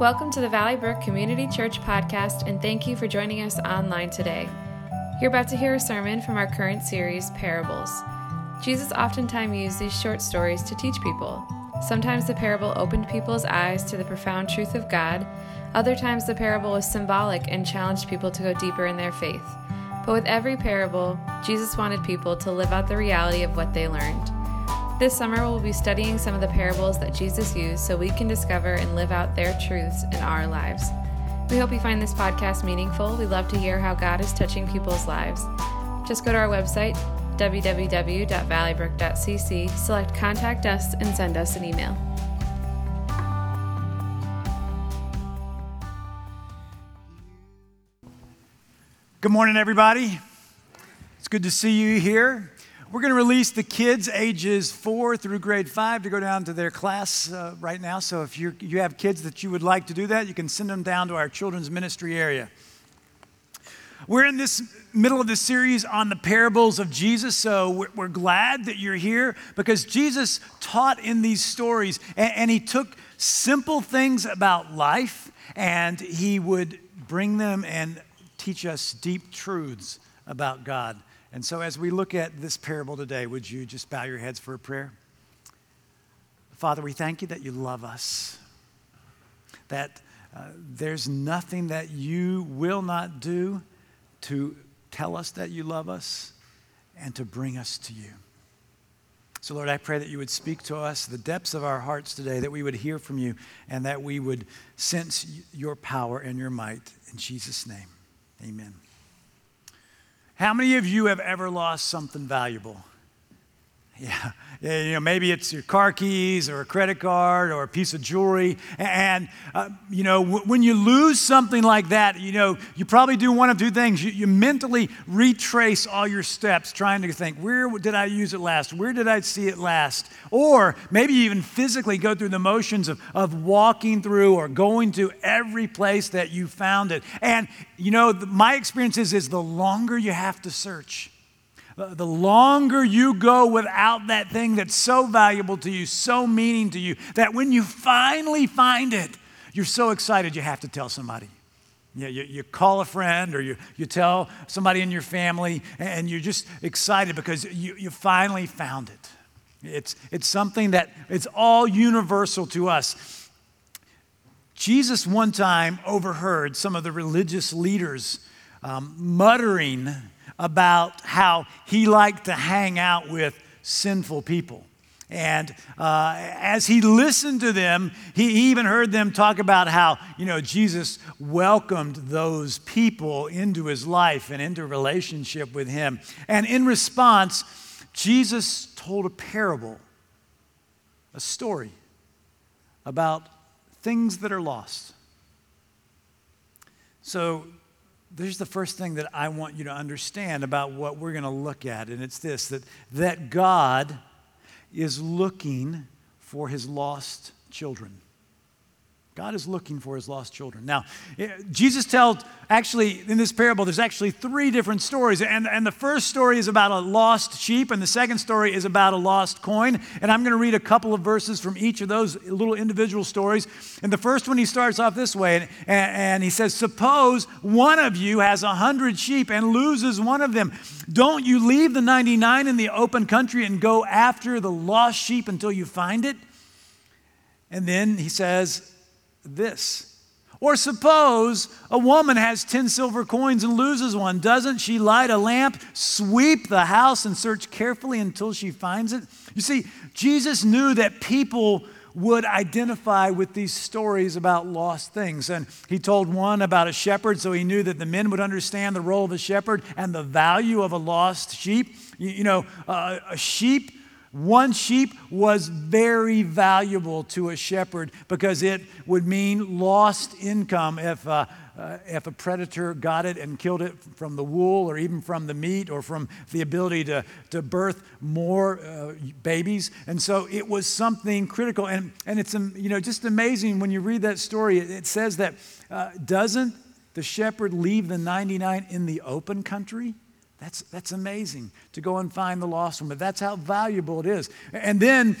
Welcome to the Valley Brook Community Church podcast, and thank you for joining us online today. You're about to hear a sermon from our current series, Parables. Jesus oftentimes used these short stories to teach people. Sometimes the parable opened people's eyes to the profound truth of God, other times the parable was symbolic and challenged people to go deeper in their faith. But with every parable, Jesus wanted people to live out the reality of what they learned. This summer, we'll be studying some of the parables that Jesus used so we can discover and live out their truths in our lives. We hope you find this podcast meaningful. We love to hear how God is touching people's lives. Just go to our website, www.valleybrook.cc, select Contact Us, and send us an email. Good morning, everybody. It's good to see you here. We're going to release the kids ages four through grade five to go down to their class uh, right now. So if you you have kids that you would like to do that, you can send them down to our children's ministry area. We're in this middle of the series on the parables of Jesus, so we're, we're glad that you're here because Jesus taught in these stories and, and he took simple things about life and he would bring them and teach us deep truths about God. And so, as we look at this parable today, would you just bow your heads for a prayer? Father, we thank you that you love us, that uh, there's nothing that you will not do to tell us that you love us and to bring us to you. So, Lord, I pray that you would speak to us the depths of our hearts today, that we would hear from you, and that we would sense your power and your might. In Jesus' name. Amen. How many of you have ever lost something valuable? Yeah. you know, maybe it's your car keys or a credit card or a piece of jewelry. And, uh, you know, w- when you lose something like that, you know, you probably do one of two things. You, you mentally retrace all your steps, trying to think, where did I use it last? Where did I see it last? Or maybe even physically go through the motions of, of walking through or going to every place that you found it. And, you know, my experience is, is the longer you have to search, the longer you go without that thing that's so valuable to you, so meaning to you, that when you finally find it, you're so excited you have to tell somebody. You, you, you, call a friend or you, you tell somebody in your family, and you're just excited because you, you finally found it. It's, it's something that it's all universal to us. Jesus one time overheard some of the religious leaders um, muttering about how he liked to hang out with sinful people. And uh, as he listened to them, he even heard them talk about how, you know, Jesus welcomed those people into his life and into relationship with him. And in response, Jesus told a parable, a story about things that are lost. So there's the first thing that I want you to understand about what we're going to look at, and it's this that, that God is looking for his lost children. God is looking for his lost children. Now, eh, Jesus tells, actually, in this parable, there's actually three different stories. And, and the first story is about a lost sheep, and the second story is about a lost coin. And I'm going to read a couple of verses from each of those little individual stories. And the first one, he starts off this way, and, and he says, Suppose one of you has a hundred sheep and loses one of them. Don't you leave the 99 in the open country and go after the lost sheep until you find it? And then he says, this. Or suppose a woman has 10 silver coins and loses one. Doesn't she light a lamp, sweep the house, and search carefully until she finds it? You see, Jesus knew that people would identify with these stories about lost things. And he told one about a shepherd, so he knew that the men would understand the role of a shepherd and the value of a lost sheep. You, know, uh, a sheep one sheep was very valuable to a shepherd because it would mean lost income if, uh, uh, if a predator got it and killed it from the wool or even from the meat or from the ability to, to birth more uh, babies. And so it was something critical. And, and it's um, you know, just amazing when you read that story. It, it says that uh, doesn't the shepherd leave the 99 in the open country? That's, that's amazing to go and find the lost one, but that's how valuable it is. And then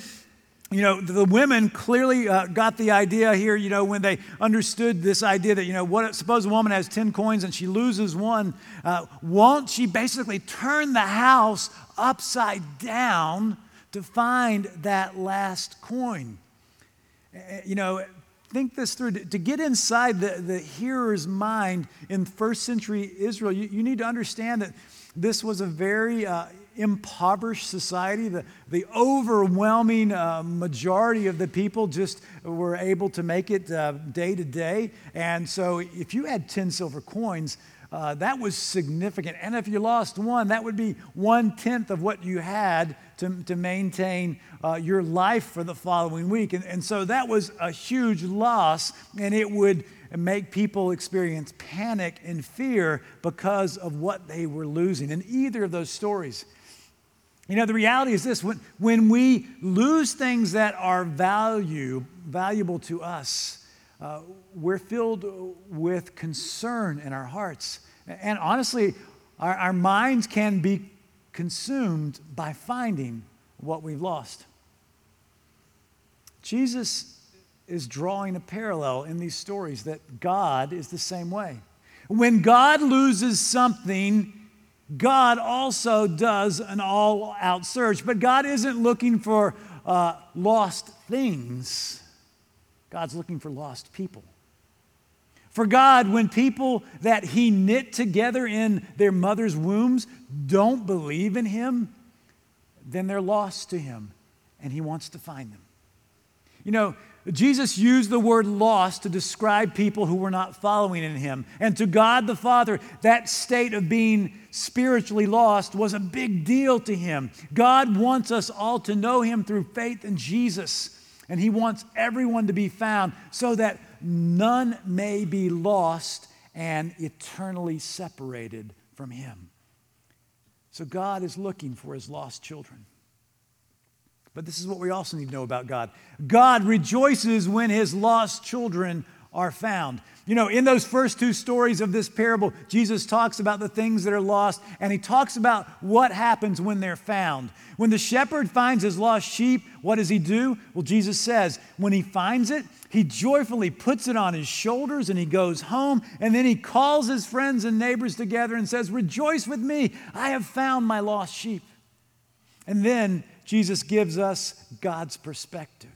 you know, the women clearly uh, got the idea here, you know, when they understood this idea that, you know, what, suppose a woman has 10 coins and she loses one, uh, won't she basically turn the house upside down to find that last coin? You know, think this through. To get inside the, the hearer's mind in first century Israel, you, you need to understand that this was a very uh, impoverished society. The, the overwhelming uh, majority of the people just were able to make it uh, day to day. And so if you had 10 silver coins, uh, that was significant. And if you lost one, that would be one tenth of what you had to, to maintain uh, your life for the following week. And, and so that was a huge loss, and it would make people experience panic and fear because of what they were losing. In either of those stories, you know, the reality is this when, when we lose things that are value, valuable to us, uh, we're filled with concern in our hearts. And honestly, our, our minds can be consumed by finding what we've lost. Jesus is drawing a parallel in these stories that God is the same way. When God loses something, God also does an all out search, but God isn't looking for uh, lost things, God's looking for lost people. For God, when people that He knit together in their mother's wombs don't believe in Him, then they're lost to Him, and He wants to find them. You know, Jesus used the word lost to describe people who were not following in him. And to God the Father, that state of being spiritually lost was a big deal to him. God wants us all to know him through faith in Jesus. And he wants everyone to be found so that none may be lost and eternally separated from him. So God is looking for his lost children. But this is what we also need to know about God God rejoices when his lost children are found. You know, in those first two stories of this parable, Jesus talks about the things that are lost, and he talks about what happens when they're found. When the shepherd finds his lost sheep, what does he do? Well, Jesus says, when he finds it, he joyfully puts it on his shoulders and he goes home, and then he calls his friends and neighbors together and says, Rejoice with me, I have found my lost sheep. And then Jesus gives us God's perspective.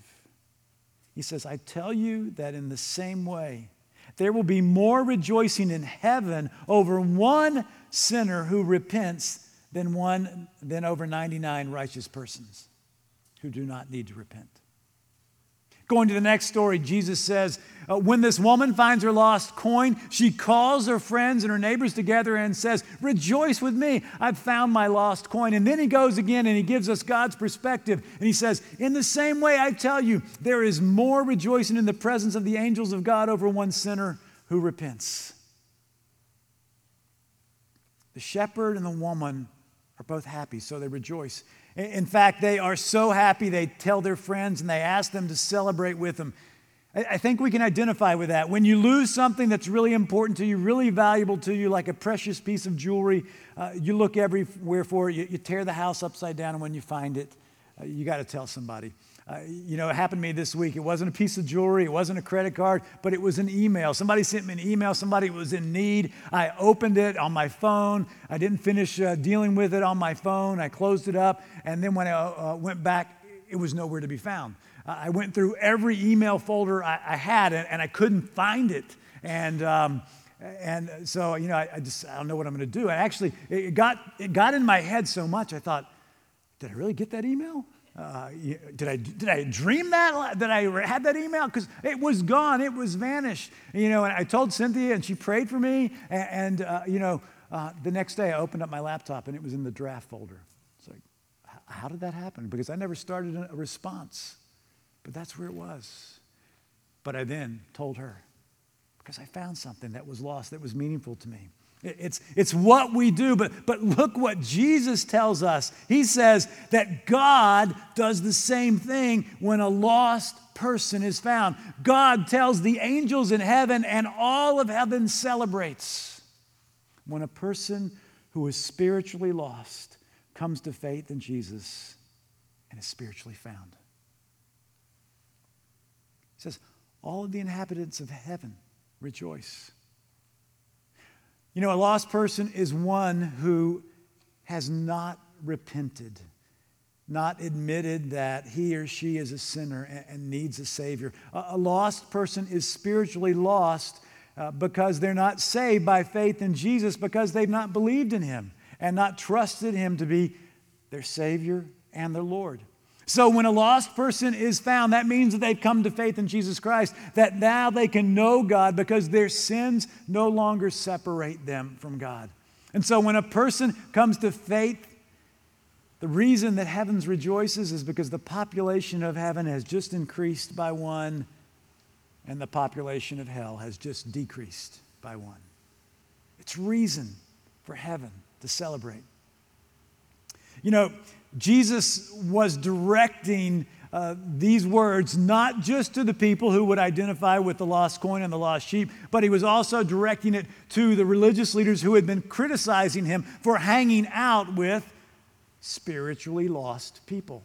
He says, I tell you that in the same way, there will be more rejoicing in heaven over one sinner who repents than one than over 99 righteous persons who do not need to repent. Going to the next story, Jesus says, uh, When this woman finds her lost coin, she calls her friends and her neighbors together and says, Rejoice with me, I've found my lost coin. And then he goes again and he gives us God's perspective. And he says, In the same way, I tell you, there is more rejoicing in the presence of the angels of God over one sinner who repents. The shepherd and the woman are both happy, so they rejoice. In fact, they are so happy they tell their friends and they ask them to celebrate with them. I think we can identify with that. When you lose something that's really important to you, really valuable to you, like a precious piece of jewelry, uh, you look everywhere for it, you, you, tear the house upside down, and when you find it, uh, you got to tell somebody. Uh, you know, it happened to me this week. It wasn't a piece of jewelry, it wasn't a credit card, but it was an email. Somebody sent me an email, somebody was in need. I opened it on my phone. I didn't finish uh, dealing with it on my phone. I closed it up, and then when I uh, went back, it was nowhere to be found. I went through every email folder I, I had, and, and, I couldn't find it. And um, and so, you know, I, I, just I don't know what I'm going to do. And actually, it got it got in my head so much. I thought, did I really get that email? Uh, did, I, did I dream that? That I had that email? Because it was gone, it was vanished. You know, and I told Cynthia, and she prayed for me. And, and uh, you know, uh, the next day I opened up my laptop, and it was in the draft folder. It's like, how did that happen? Because I never started a response. But that's where it was. But I then told her, because I found something that was lost that was meaningful to me. It's, it's what we do, but, but look what Jesus tells us. He says that God does the same thing when a lost person is found. God tells the angels in heaven, and all of heaven celebrates when a person who is spiritually lost comes to faith in Jesus and is spiritually found. He says, All of the inhabitants of heaven rejoice. You know, a lost person is one who has not repented, not admitted that he or she is a sinner and, needs a Savior. A, lost person is spiritually lost uh, because they're not saved by faith in Jesus because they've not believed in Him and not trusted Him to be their Savior and their Lord. So, when a lost person is found, that means that they've come to faith in Jesus Christ, that now they can know God because their sins no longer separate them from God. And so, when a person comes to faith, the reason that heavens rejoices is because the population of heaven has just increased by one, and the population of hell has just decreased by one. It's reason for heaven to celebrate. You know, Jesus was directing uh, these words not just to the people who would identify with the lost coin and the lost sheep, but he was also directing it to the religious leaders who had been criticizing him for hanging out with spiritually lost people.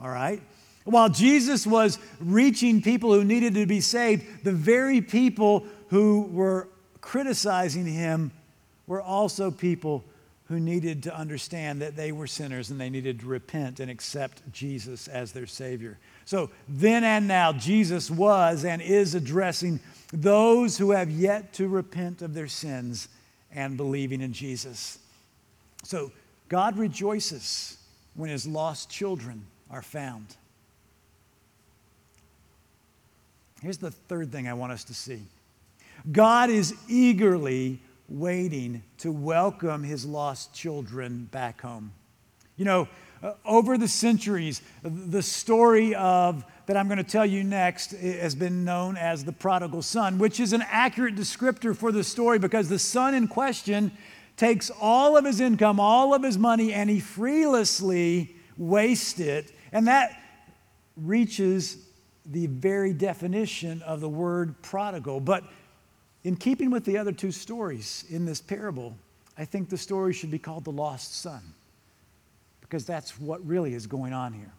All right? While Jesus was reaching people who needed to be saved, the very people who were criticizing him were also people who needed to understand that they were sinners and they needed to repent and accept Jesus as their Savior. So then and now, Jesus was and is addressing those who have yet to repent of their sins and believing in Jesus. So God rejoices when his lost children are found. Here's the third thing I want us to see God is eagerly waiting to welcome his lost children back home. You know, uh, over the centuries, the story of that I'm going to tell you next has been known as the prodigal son, which is an accurate descriptor for the story because the son in question takes all of his income, all of his money, and he freelessly wastes it. And that reaches the very definition of the word prodigal. But in keeping with the other two stories in this parable, I think the story should be called the lost son, because that's what really is going on here.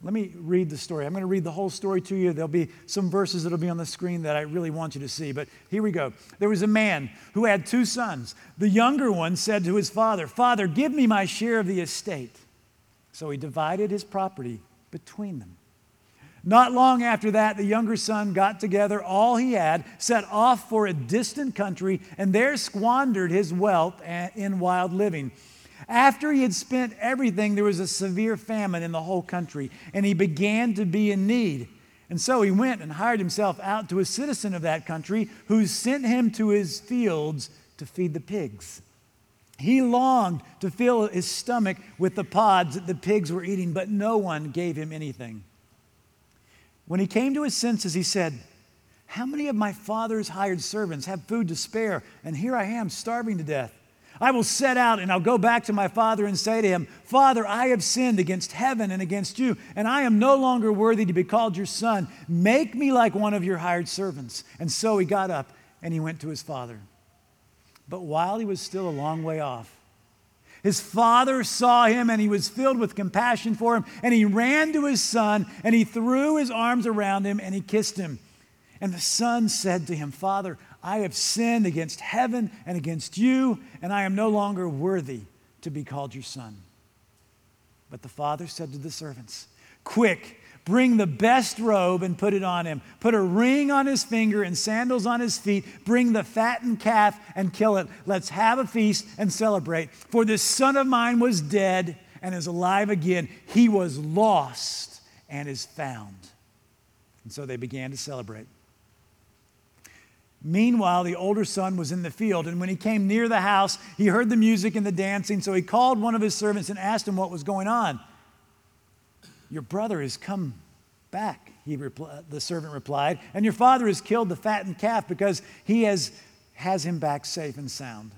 Let me read the story. I'm going to read the whole story to you. There'll be some verses that'll be on the screen that I really want you to see. But here we go. There was a man who had two sons. The younger one said to his father, Father, give me my share of the estate. So he divided his property between them. Not long after that, the younger son got together all he had, set off for a distant country, and there squandered his wealth in wild living. After he had spent everything, there was a severe famine in the whole country, and he began to be in need. And so he went and hired himself out to a citizen of that country who sent him to his fields to feed the pigs. He longed to fill his stomach with the pods that the pigs were eating, but no one gave him anything. When he came to his senses, he said, How many of my father's hired servants have food to spare? And here I am, starving to death. I will set out and I'll go back to my father and say to him, Father, I have sinned against heaven and against you, and I am no longer worthy to be called your son. Make me like one of your hired servants. And so he got up and he went to his father. But while he was still a long way off, his father saw him and he was filled with compassion for him. And he ran to his son and he threw his arms around him and he kissed him. And the son said to him, Father, I have sinned against heaven and against you, and I am no longer worthy to be called your son. But the father said to the servants, Quick, Bring the best robe and put it on him. Put a ring on his finger and sandals on his feet. Bring the fattened calf and kill it. Let's have a feast and celebrate. For this son of mine was dead and is alive again. He was lost and is found. And so they began to celebrate. Meanwhile, the older son was in the field, and when he came near the house, he heard the music and the dancing. So he called one of his servants and asked him what was going on. Your brother has come back, he repl- the servant replied, and your father has killed the fattened calf because he has, has him back safe and sound.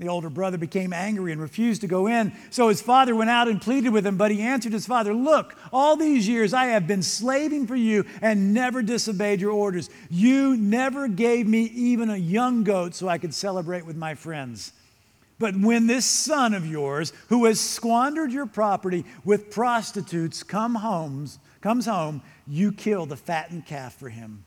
The older brother became angry and refused to go in. So his father went out and pleaded with him, but he answered his father, Look, all these years I have been slaving for you and never disobeyed your orders. You never gave me even a young goat so I could celebrate with my friends. But when this son of yours, who has squandered your property with prostitutes, come homes, comes home, You kill the fattened calf for him.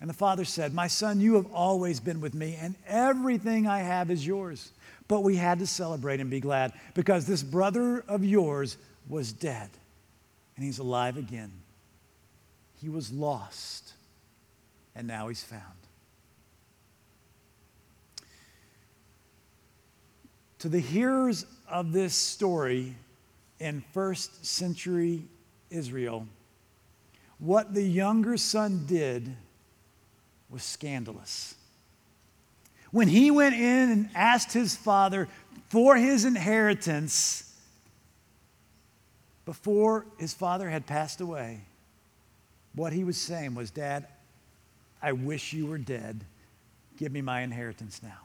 And the father said, My son, you have always been with me, and everything I have is yours. But we had to celebrate and be glad because this brother of yours was dead, and he's alive again. He was lost, and now he's found. To the hearers of this story in first century Israel, what the younger son did was scandalous. When he went in and asked his father for his inheritance before his father had passed away, what he was saying was, Dad, I wish you were dead. Give me my inheritance now.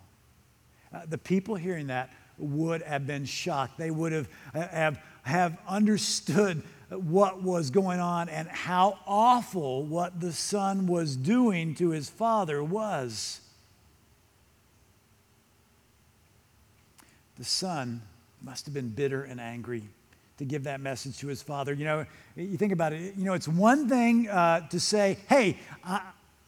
Uh, the people hearing that would have been shocked. They would have, uh, have, have understood what was going on and how awful what the son was doing to his father was. The son must have been bitter and angry to give that message to his father. You know, you think about it, you know, it's one thing uh, to say, hey, I,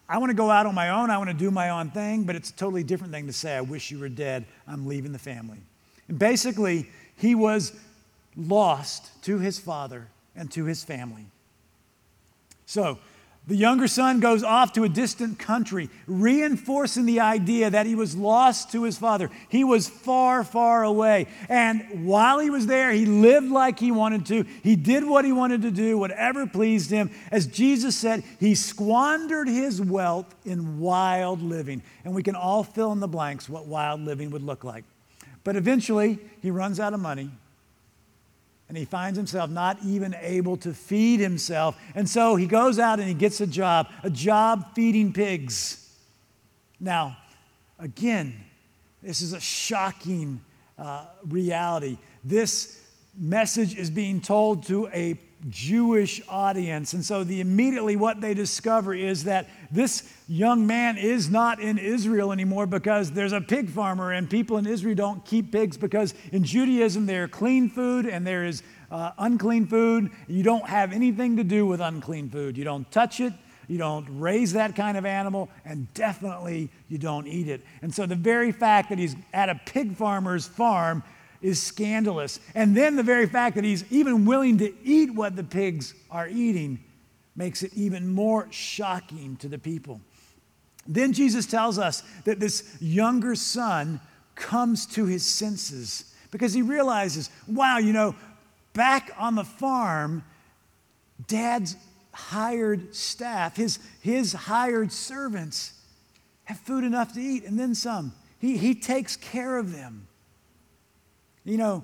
I want to go out on my own, I want to do my own thing, but it's a totally different thing to say, I wish you were dead, I'm leaving the family. And basically, he was lost to his father and to his family. So, the younger son goes off to a distant country, reinforcing the idea that he was lost to his father. He was far, far away. And while he was there, he lived like he wanted to. He did what he wanted to do, whatever pleased him. As Jesus said, he squandered his wealth in wild living. And we can all fill in the blanks what wild living would look like. But eventually, he runs out of money and he finds himself not even able to feed himself. And so he goes out and he gets a job, a job feeding pigs. Now, again, this is a shocking uh, reality. This message is being told to a Jewish audience. And so the immediately what they discover is that this young man is not in Israel anymore because there's a pig farmer and people in Israel don't keep pigs because in Judaism there are clean food and there is uh, unclean food. You don't have anything to do with unclean food. You don't touch it. You don't raise that kind of animal, and definitely you don't eat it. And so the very fact that he's at a pig farmer's farm is scandalous. And then the very fact that he's even willing to eat what the pigs are eating makes it even more shocking to the people. Then Jesus tells us that this younger son comes to his senses because he realizes, wow, you know, back on the farm, dad's hired staff, his, his hired servants, have food enough to eat and then some. He, he takes care of them. You know,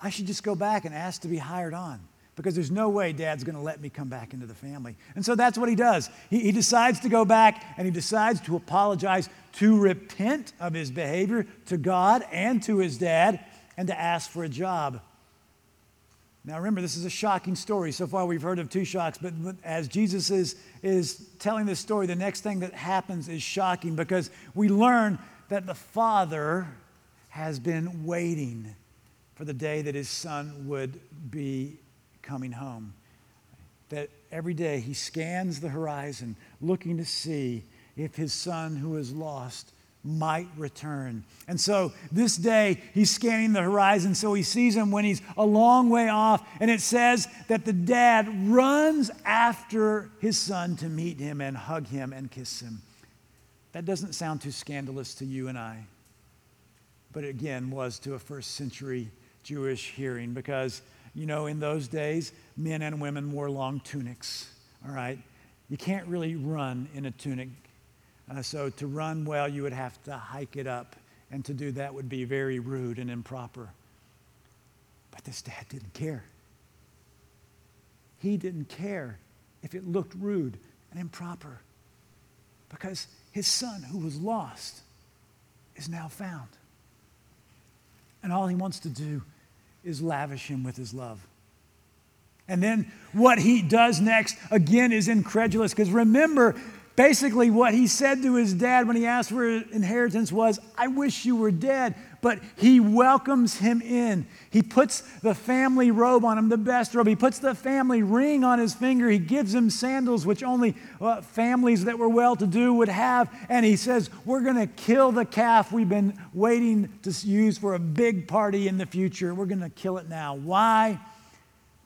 I should just go back and ask to be hired on because there's no way dad's going to let me come back into the family. And so that's what he does. He, he, decides to go back and he decides to apologize, to repent of his behavior to God and to his dad, and to ask for a job. Now, remember, this is a shocking story. So far, we've heard of two shocks, but as Jesus is, is telling this story, the next thing that happens is shocking because we learn that the father has been waiting for the day that his son would be coming home. That every day he scans the horizon looking to see if his son who is lost might return. And so this day he's scanning the horizon so he sees him when he's a long way off. And it says that the dad runs after his son to meet him and hug him and kiss him. That doesn't sound too scandalous to you and I but again was to a first century Jewish hearing because, you know, in those days, men and women wore long tunics, all right? You can't really run in a tunic. Uh, so to run well, you would have to hike it up, and to do that would be very rude and improper. But this dad didn't care. He didn't care if it looked rude and improper because his son, who was lost, is now found. And all he wants to do is lavish him with his love. And then what he does next, again, is incredulous. Because remember, basically, what he said to his dad when he asked for inheritance was, I wish you were dead. But he welcomes him in. He puts the family robe on him, the best robe. He puts the family ring on his finger. He gives him sandals, which only uh, families that were well to do would have. And he says, We're going to kill the calf we've been waiting to use for a big party in the future. We're going to kill it now. Why?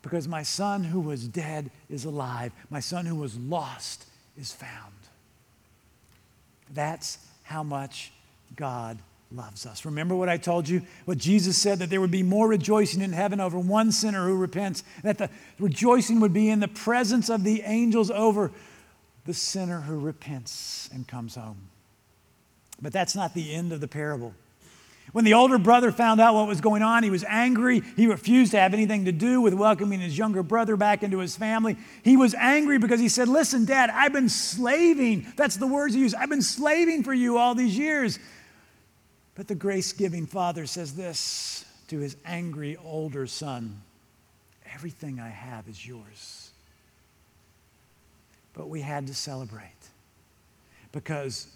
Because my son who was dead is alive, my son who was lost is found. That's how much God loves us. Remember what I told you? What Jesus said that there would be more rejoicing in heaven over one sinner who repents, that the rejoicing would be in the presence of the angels over the sinner who repents and comes home. But that's not the end of the parable. When the older brother found out what was going on, he was angry. He refused to have anything to do with welcoming his younger brother back into his family. He was angry because he said, Listen, Dad, I've been slaving. That's the words he used. I've been slaving for you all these years. But the grace giving father says this to his angry older son Everything I have is yours. But we had to celebrate because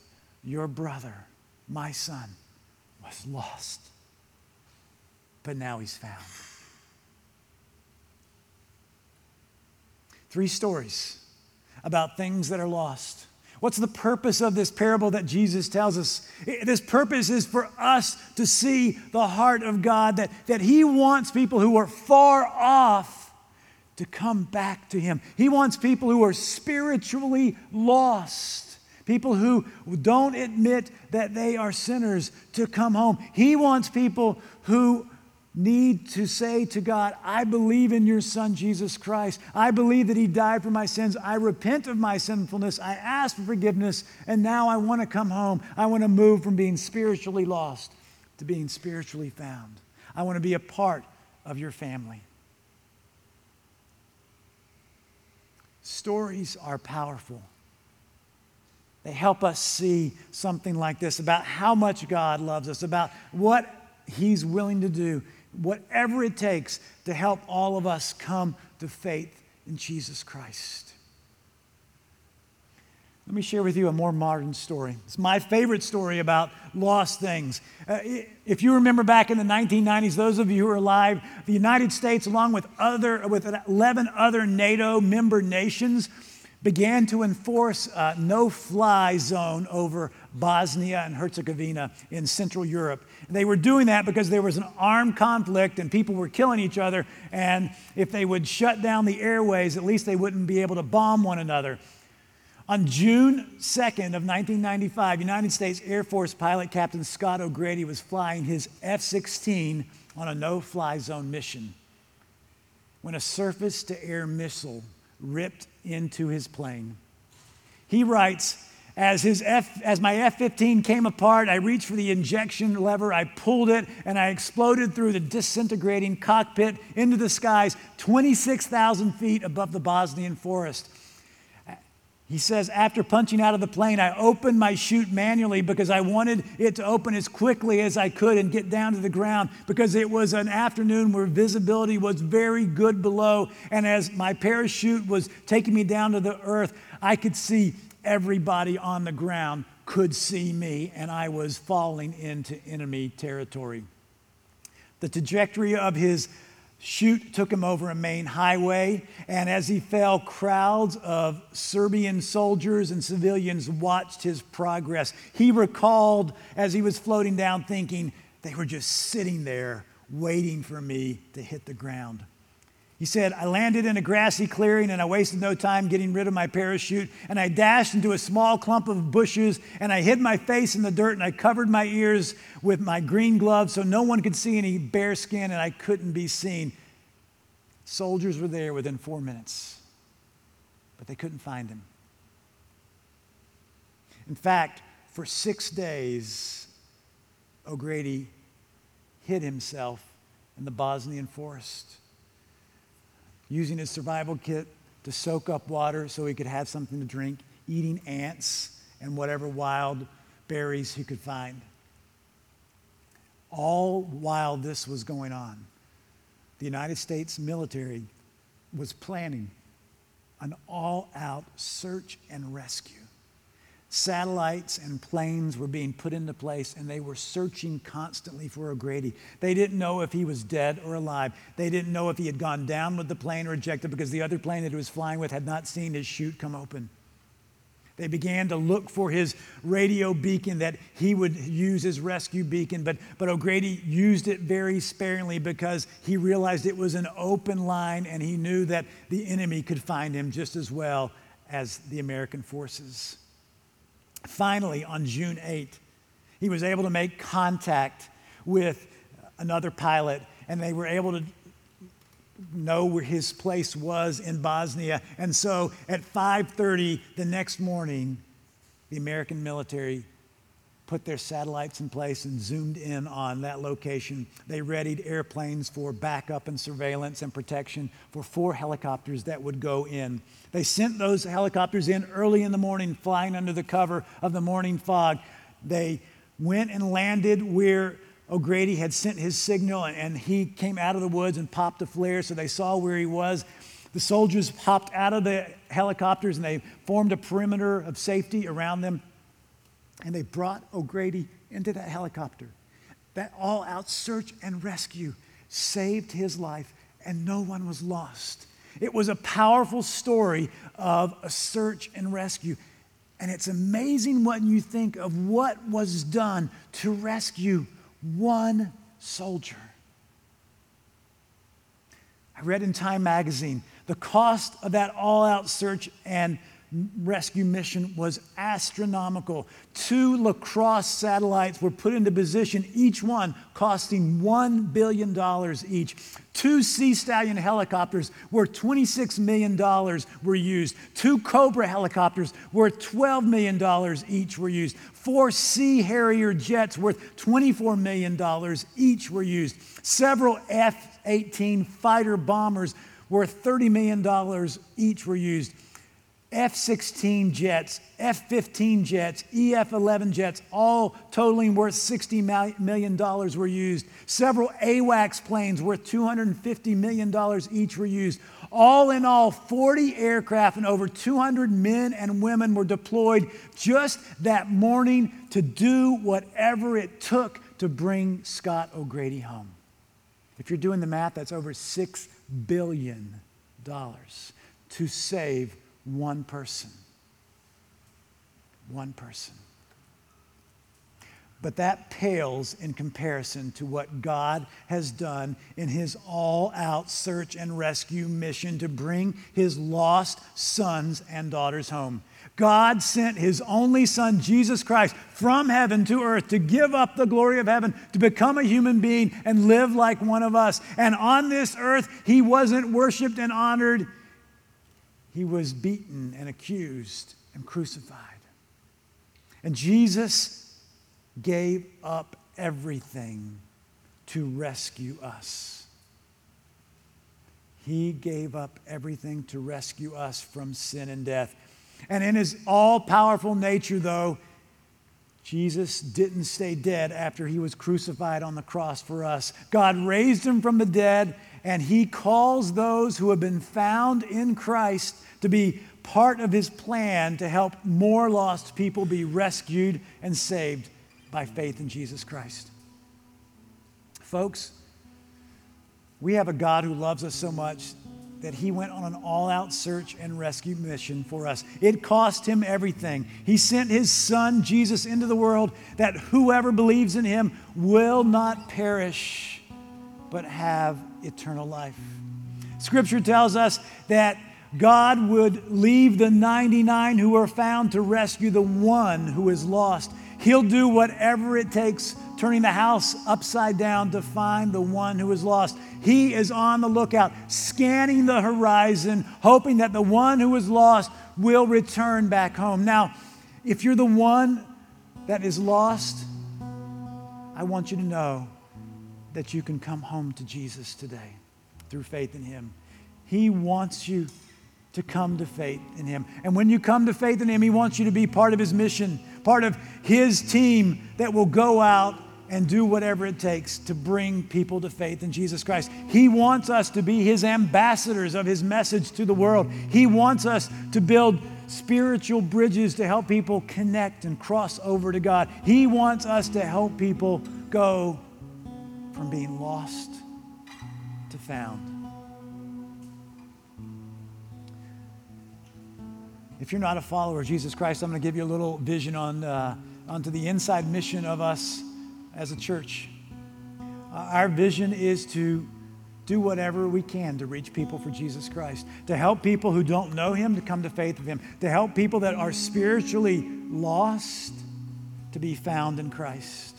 your brother, my son, was lost, but now he's found. Three stories about things that are lost. What's the purpose of this parable that Jesus tells us? This purpose is for us to see the heart of God, that, that He wants people who are far off to come back to Him. He wants people who are spiritually lost people who don't admit that they are sinners to come home. He wants people who need to say to God, I believe in your Son, Jesus Christ. I believe that He died for my sins. I repent of my sinfulness. I ask for forgiveness, and now I want to come home. I want to move from being spiritually lost to being spiritually found. I want to be a part of your family. Stories are powerful. They help us see something like this about how much God loves us, about what He's willing to do, whatever it takes to help all of us come to faith in Jesus Christ. Let me share with you a more modern story. It's my favorite story about lost things. Uh, if you remember back in the 1990s, those of you who are alive, the United States, along with, other, with 11 other NATO member nations, began to enforce uh, a no fly zone over Bosnia and Herzegovina in Central Europe. They were doing that because there was an armed conflict and people were killing each other. And if they would shut down the airways, at least they wouldn't be able to bomb one another. On June 2nd of 1995, United States Air Force pilot Captain Scott O'Grady was flying his F 16 on a no fly zone mission when a surface to air missile ripped into his plane. He writes, as, his F, as my F 15 came apart, I reached for the injection lever, I pulled it, and I exploded through the disintegrating cockpit into the skies 26,000 feet above the Bosnian forest. He says, after punching out of the plane, I opened my chute manually because I wanted it to open as quickly as I could and get down to the ground because it was an afternoon where visibility was very good below. And as my parachute was taking me down to the earth, I could see everybody on the ground could see me, and I was falling into enemy territory. The trajectory of his chute took him over a main highway, and as he fell, crowds of Serbian soldiers and civilians watched his progress. He recalled as he was floating down, thinking, they were just sitting there waiting for me to hit the ground. He said, I landed in a grassy clearing and I wasted no time getting rid of my parachute. And I dashed into a small clump of bushes and I hid my face in the dirt and I covered my ears with my green gloves so no one could see any bare skin and I couldn't be seen. Soldiers were there within four minutes, but they couldn't find him. In fact, for six days, O'Grady hid himself in the Bosnian forest using his survival kit to soak up water so he could have something to drink, eating ants and whatever wild berries he could find. All while this was going on, the United States military was planning an all out search and rescue. Satellites and planes were being put into place, and they were searching constantly for O'Grady. They didn't know if he was dead or alive. They didn't know if he had gone down with the plane or ejected because the other plane that he was flying with had not seen his chute come open. They began to look for his radio beacon that he would use as rescue beacon, but, but O'Grady used it very sparingly because he realized it was an open line and he knew that the enemy could find him just as well as the American forces. Finally, on June 8th, he was able to make contact with another pilot, and they were able to know where his place was in Bosnia. And so at 5:30 the next morning, the American military put their satellites in place and zoomed in on that location. They readied airplanes for backup and surveillance and protection for four helicopters that would go in. They sent those helicopters in early in the morning, flying under the cover of the morning fog. They went and landed where O'Grady had sent his signal, and he came out of the woods and popped a flare, so they saw where he was. The soldiers popped out of the helicopters and they formed a perimeter of safety around them and they brought O'Grady into that helicopter. That all out search and rescue saved his life, and no one was lost. It was a powerful story of a search and rescue. And it's amazing when you think of what was done to rescue one soldier. I read in Time magazine the cost of that all out search and rescue mission was astronomical. Two LaCrosse satellites were put into position, each one costing $1 billion each. Two Sea Stallion helicopters worth $26 million were used. Two Cobra helicopters worth $12 million each were used. Four Sea Harrier jets worth $24 million each were used. Several F 18 fighter bombers worth $30 million each were used. F 16 jets, F 15 jets, EF 11 jets, all totaling worth $60 million were used. Several AWACS planes worth $250 million each were used. All in all, 40 aircraft and over 200 men and women were deployed just that morning to do whatever it took to bring Scott O'Grady home. If you're doing the math, that's over $6 billion to save one person. One person. But that pales in comparison to what God has done in his all out search and rescue mission to bring his lost sons and daughters home. God sent his only son, Jesus Christ, from heaven to earth to give up the glory of heaven, to become a human being and live like one of us. And on this earth, he wasn't worshiped and honored, he was beaten and accused and crucified. And Jesus gave up everything to rescue us. He gave up everything to rescue us from sin and death. And in his all powerful nature, though, Jesus didn't stay dead after he was crucified on the cross for us. God raised him from the dead, and he calls those who have been found in Christ to be part of his plan to help more lost people be rescued and saved by faith in Jesus Christ. Folks, we have a God who loves us so much that he went on an all out search and rescue mission for us. It cost him everything. He sent his son, Jesus, into the world that whoever believes in him will not perish, but have eternal life. Scripture tells us that God would leave the 99 who are found to rescue the one who is lost. He'll do whatever it takes, turning the house upside down to find the one who is lost. He is on the lookout, scanning the horizon, hoping that the one who is lost will return back home. Now, if you're the one that is lost, I want you to know that you can come home to Jesus today through faith in Him. He wants you to come to faith in Him. And when you come to faith in Him, He wants you to be part of His mission, part of His team that will go out and do whatever it takes to bring people to faith in Jesus Christ. He wants us to be His ambassadors of His message to the world. He wants us to build spiritual bridges to help people connect and cross over to God. He wants us to help people go from being lost to found. If you're not a follower of Jesus Christ, I'm going to give you a little vision on, uh, onto the inside mission of us as a church. Uh, our vision is to do whatever we can to reach people for Jesus Christ, to help people who don't know Him to come to faith with Him, to help people that are spiritually lost to be found in Christ.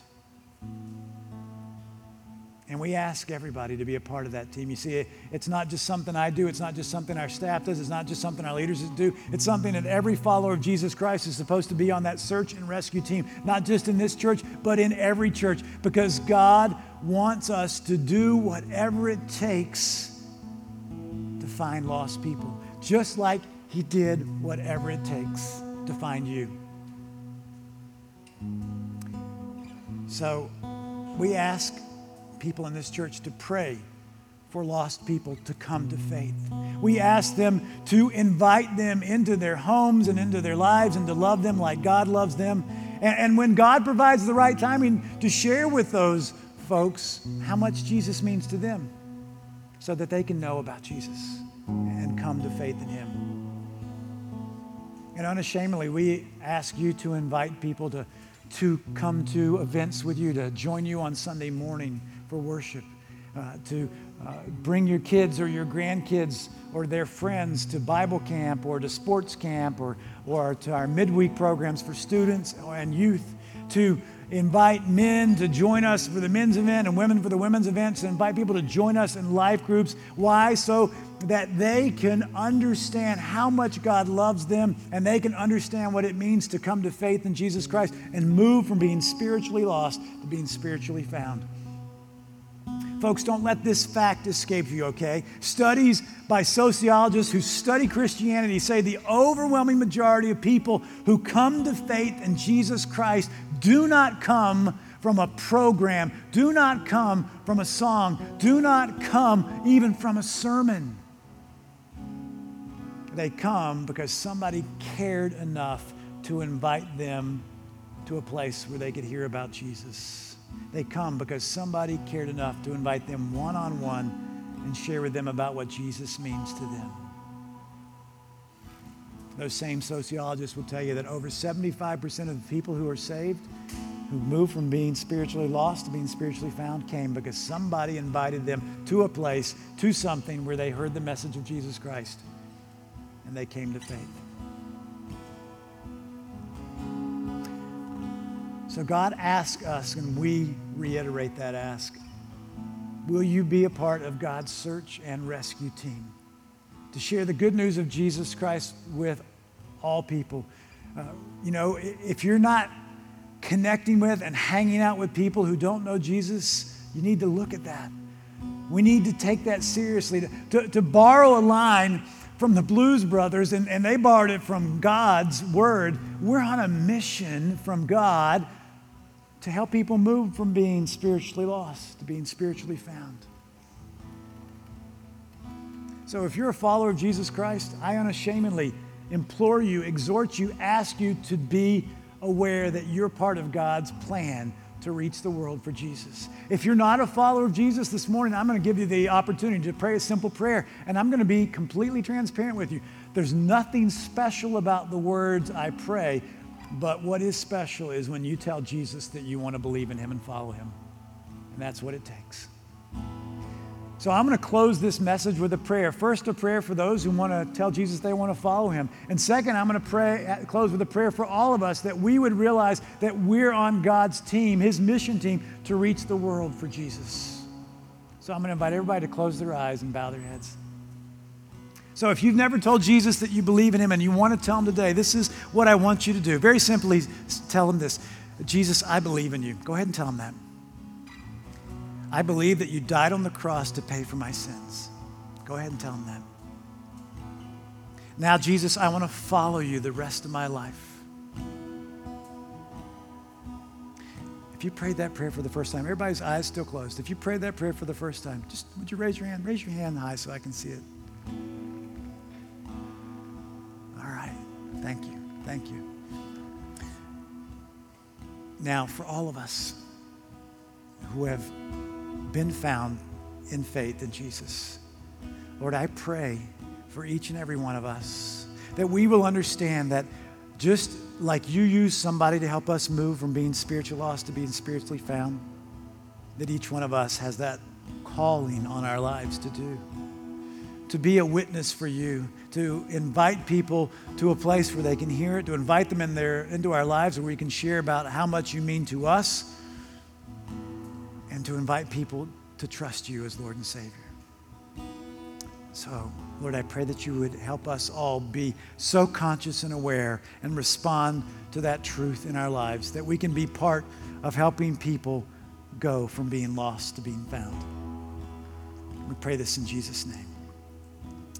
And we ask everybody to be a part of that team. You see, it's not just something I do, it's not just something our staff does, it's not just something our leaders do. It's something that every follower of Jesus Christ is supposed to be on that search and rescue team, not just in this church, but in every church, because God wants us to do whatever it takes to find lost people, just like He did whatever it takes to find you. So we ask people in this church to pray for lost people to come to faith. We ask them to invite them into their homes and into their lives and to love them like God loves them. And, and when God provides the right timing, to share with those folks how much Jesus means to them so that they can know about Jesus and come to faith in Him. And unashamedly, we ask you to invite people to, to come to events with you, to join you on Sunday morning for worship, uh, to uh, bring your kids or your grandkids or their friends to Bible camp or to sports camp or, or to our midweek programs for students and youth, to invite men to join us for the men's event and women for the women's events, and invite people to join us in life groups. Why? So that they can understand how much God loves them and they can understand what it means to come to faith in Jesus Christ and move from being spiritually lost to being spiritually found. Folks, don't let this fact escape you, okay? Studies by sociologists who study Christianity say the overwhelming majority of people who come to faith in Jesus Christ do not come from a program, do not come from a song, do not come even from a sermon. They come because somebody cared enough to invite them to a place where they could hear about Jesus. They come because somebody cared enough to invite them one on one and share with them about what Jesus means to them. Those same sociologists will tell you that over 75% of the people who are saved, who moved from being spiritually lost to being spiritually found, came because somebody invited them to a place, to something where they heard the message of Jesus Christ and they came to faith. So God asks us, and we reiterate that ask Will you be a part of God's search and rescue team to share the good news of Jesus Christ with all people? Uh, you know, if you're not connecting with and hanging out with people who don't know Jesus, you need to look at that. We need to take that seriously. To, to, to borrow a line from the Blues Brothers, and, and they borrowed it from God's word, we're on a mission from God to help people move from being spiritually lost to being spiritually found. So if you're a follower of Jesus Christ, I unashamedly implore you, exhort you, ask you to be aware that you're part of God's plan to reach the world for Jesus. If you're not a follower of Jesus this morning, I'm going to give you the opportunity to pray a simple prayer, and I'm going to be completely transparent with you. There's nothing special about the words I pray but what is special is when you tell Jesus that you want to believe in him and follow him. And that's what it takes. So I'm going to close this message with a prayer. First, a prayer for those who want to tell Jesus they want to follow him. And second, I'm going to pray, uh, close with a prayer for all of us that we would realize that we're on God's team, his mission team, to reach the world for Jesus. So I'm going to invite everybody to close their eyes and bow their heads. So if you've never told Jesus that you believe in him and you want to tell him today, this is what I want you to do. Very simply, tell him this Jesus, I believe in you. Go ahead and tell him that. I believe that you died on the cross to pay for my sins. Go ahead and tell him that. Now, Jesus, I want to follow you the rest of my life. If you prayed that prayer for the first time, everybody's eyes still closed. If you prayed that prayer for the first time, just would you raise your hand? Raise your hand high so I can see it. Thank you. Thank you. Now, for all of us who have been found in faith in Jesus, Lord, I pray for each and every one of us that we will understand that just like you use somebody to help us move from being spiritually lost to being spiritually found, that each one of us has that calling on our lives to do. To be a witness for you, to invite people to a place where they can hear it, to invite them in their, into our lives where we can share about how much you mean to us, and to invite people to trust you as Lord and Savior. So, Lord, I pray that you would help us all be so conscious and aware and respond to that truth in our lives that we can be part of helping people go from being lost to being found. We pray this in Jesus' name.